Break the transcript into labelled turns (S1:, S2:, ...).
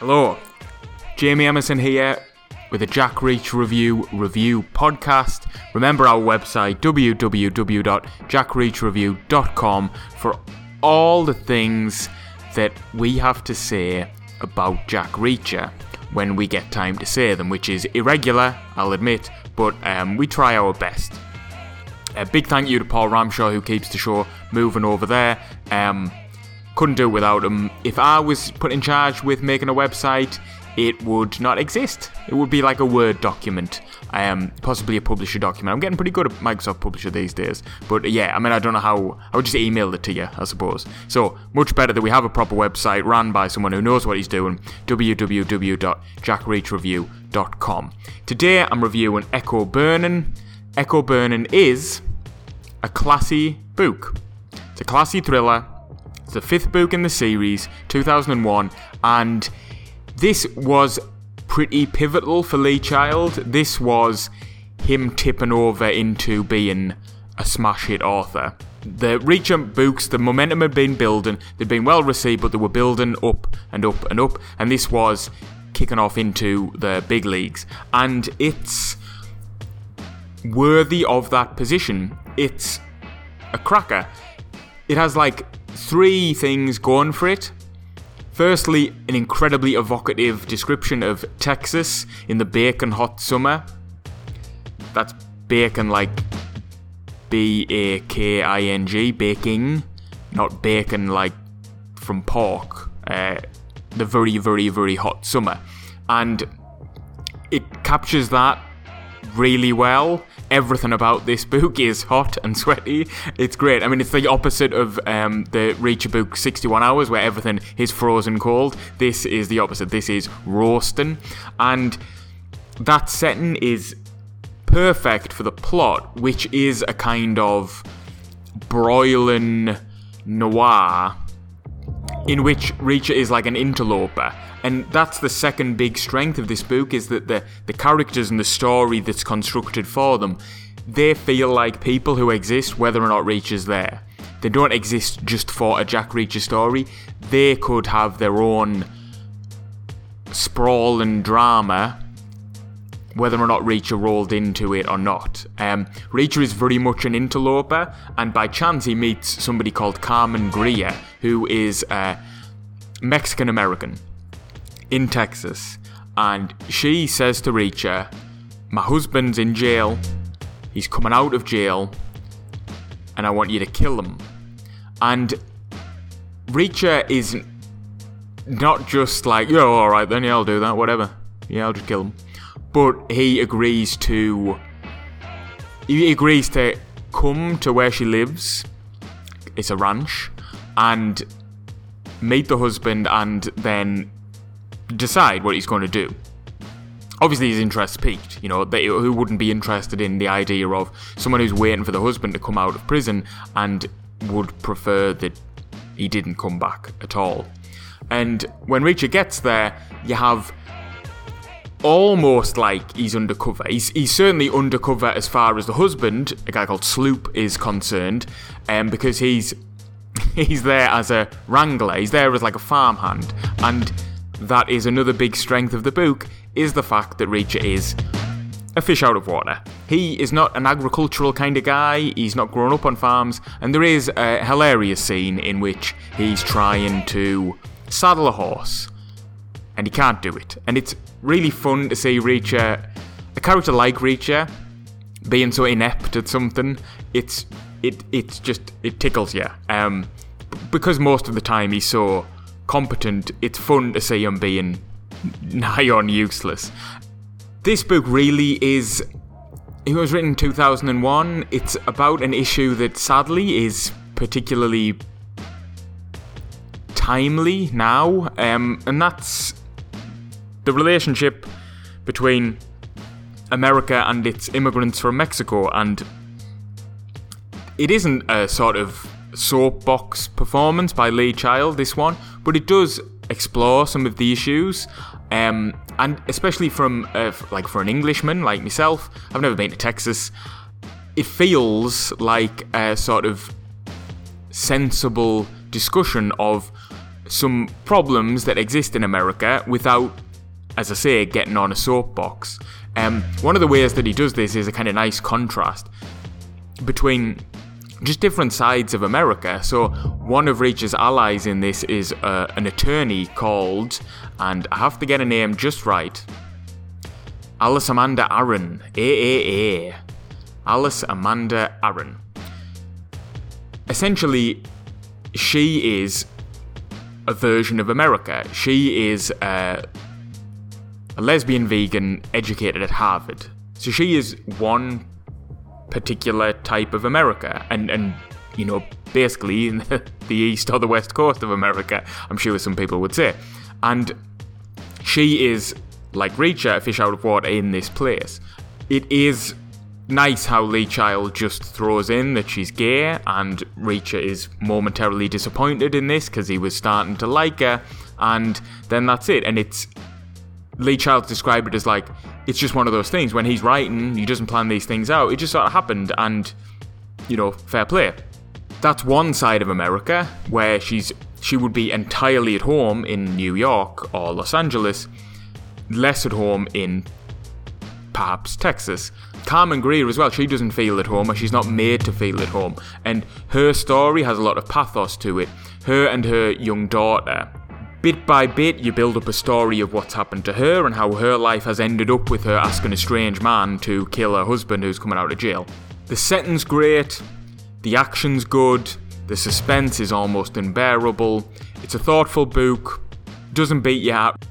S1: Hello, Jamie Emerson here with a Jack Reach Review review podcast. Remember our website www.jackreachreview.com for all the things that we have to say about Jack Reacher when we get time to say them, which is irregular, I'll admit, but um, we try our best. A big thank you to Paul Ramshaw who keeps the show moving over there. Um, couldn't do it without them. If I was put in charge with making a website, it would not exist. It would be like a Word document, um, possibly a Publisher document. I'm getting pretty good at Microsoft Publisher these days, but yeah, I mean, I don't know how. I would just email it to you, I suppose. So much better that we have a proper website run by someone who knows what he's doing. www.jackreachreview.com. Today, I'm reviewing Echo Burning. Echo Burning is a classy book. It's a classy thriller. It's the fifth book in the series, 2001, and this was pretty pivotal for Lee Child. This was him tipping over into being a smash hit author. The Reacher books, the momentum had been building, they'd been well received, but they were building up and up and up, and this was kicking off into the big leagues. And it's worthy of that position. It's a cracker. It has like three things going for it. Firstly, an incredibly evocative description of Texas in the bacon hot summer. That's bacon like B A K I N G, baking, not bacon like from pork. Uh, the very, very, very hot summer. And it captures that really well. Everything about this book is hot and sweaty. It's great. I mean, it's the opposite of um, the Reacher book 61 Hours, where everything is frozen cold. This is the opposite. This is roasting. And that setting is perfect for the plot, which is a kind of broiling noir in which Reacher is like an interloper. And that's the second big strength of this book is that the, the characters and the story that's constructed for them, they feel like people who exist whether or not Reacher's there. They don't exist just for a Jack Reacher story. They could have their own sprawl and drama whether or not Reacher rolled into it or not. Um, Reacher is very much an interloper, and by chance he meets somebody called Carmen Greer, who is uh, Mexican American in Texas, and she says to Reacher, My husband's in jail, he's coming out of jail, and I want you to kill him. And Reacher is not just like, yeah, alright then, yeah, I'll do that, whatever. Yeah, I'll just kill him but he agrees to he agrees to come to where she lives. It's a ranch. And meet the husband and then decide what he's going to do. Obviously his interest piqued you know they, who wouldn't be interested in the idea of someone who's waiting for the husband to come out of prison and would prefer that he didn't come back at all. And when Reacher gets there you have almost like he's undercover. He's, he's certainly undercover as far as the husband, a guy called Sloop, is concerned, um, because he's he's there as a wrangler. He's there as like a farmhand, and that is another big strength of the book is the fact that Reacher is a fish out of water. He is not an agricultural kind of guy. He's not grown up on farms, and there is a hilarious scene in which he's trying to saddle a horse and he can't do it. And it's really fun to see Reacher, a character like Reacher, being so inept at something. It's it it's just it tickles you. Um, because most of the time he's so competent, it's fun to see him being nigh on useless. This book really is. It was written in 2001. It's about an issue that sadly is particularly timely now, um, and that's the relationship between America and its immigrants from Mexico, and it isn't a sort of soapbox performance by Lee Child, this one, but it does explore some of the issues, um, and especially from uh, like for an Englishman like myself, I've never been to Texas. It feels like a sort of sensible discussion of some problems that exist in America without, as I say, getting on a soapbox. Um, one of the ways that he does this is a kind of nice contrast between just different sides of America. So, one of Reacher's allies in this is uh, an attorney called, and I have to get a name just right, Alice Amanda Aaron, AAA. Alice Amanda Aaron. Essentially, she is a version of America. She is uh, a lesbian vegan educated at Harvard. So she is one particular type of America, and and you know basically in the, east or the west coast of America. I'm sure some people would say, and she is like Reacher, a fish out of water in this place. It is nice how Lee Child just throws in that she's gay, and Reacher is momentarily disappointed in this because he was starting to like her, and then that's it. And it's Lee Child described it as like it's just one of those things. When he's writing, he doesn't plan these things out. It just sort of happened, and you know, fair play. That's one side of America where she's she would be entirely at home in New York or Los Angeles, less at home in perhaps Texas. Carmen Greer as well, she doesn't feel at home or she's not made to feel at home. And her story has a lot of pathos to it. Her and her young daughter. Bit by bit, you build up a story of what's happened to her and how her life has ended up with her asking a strange man to kill her husband who's coming out of jail. The setting's great, the action's good, the suspense is almost unbearable. It's a thoughtful book, doesn't beat you out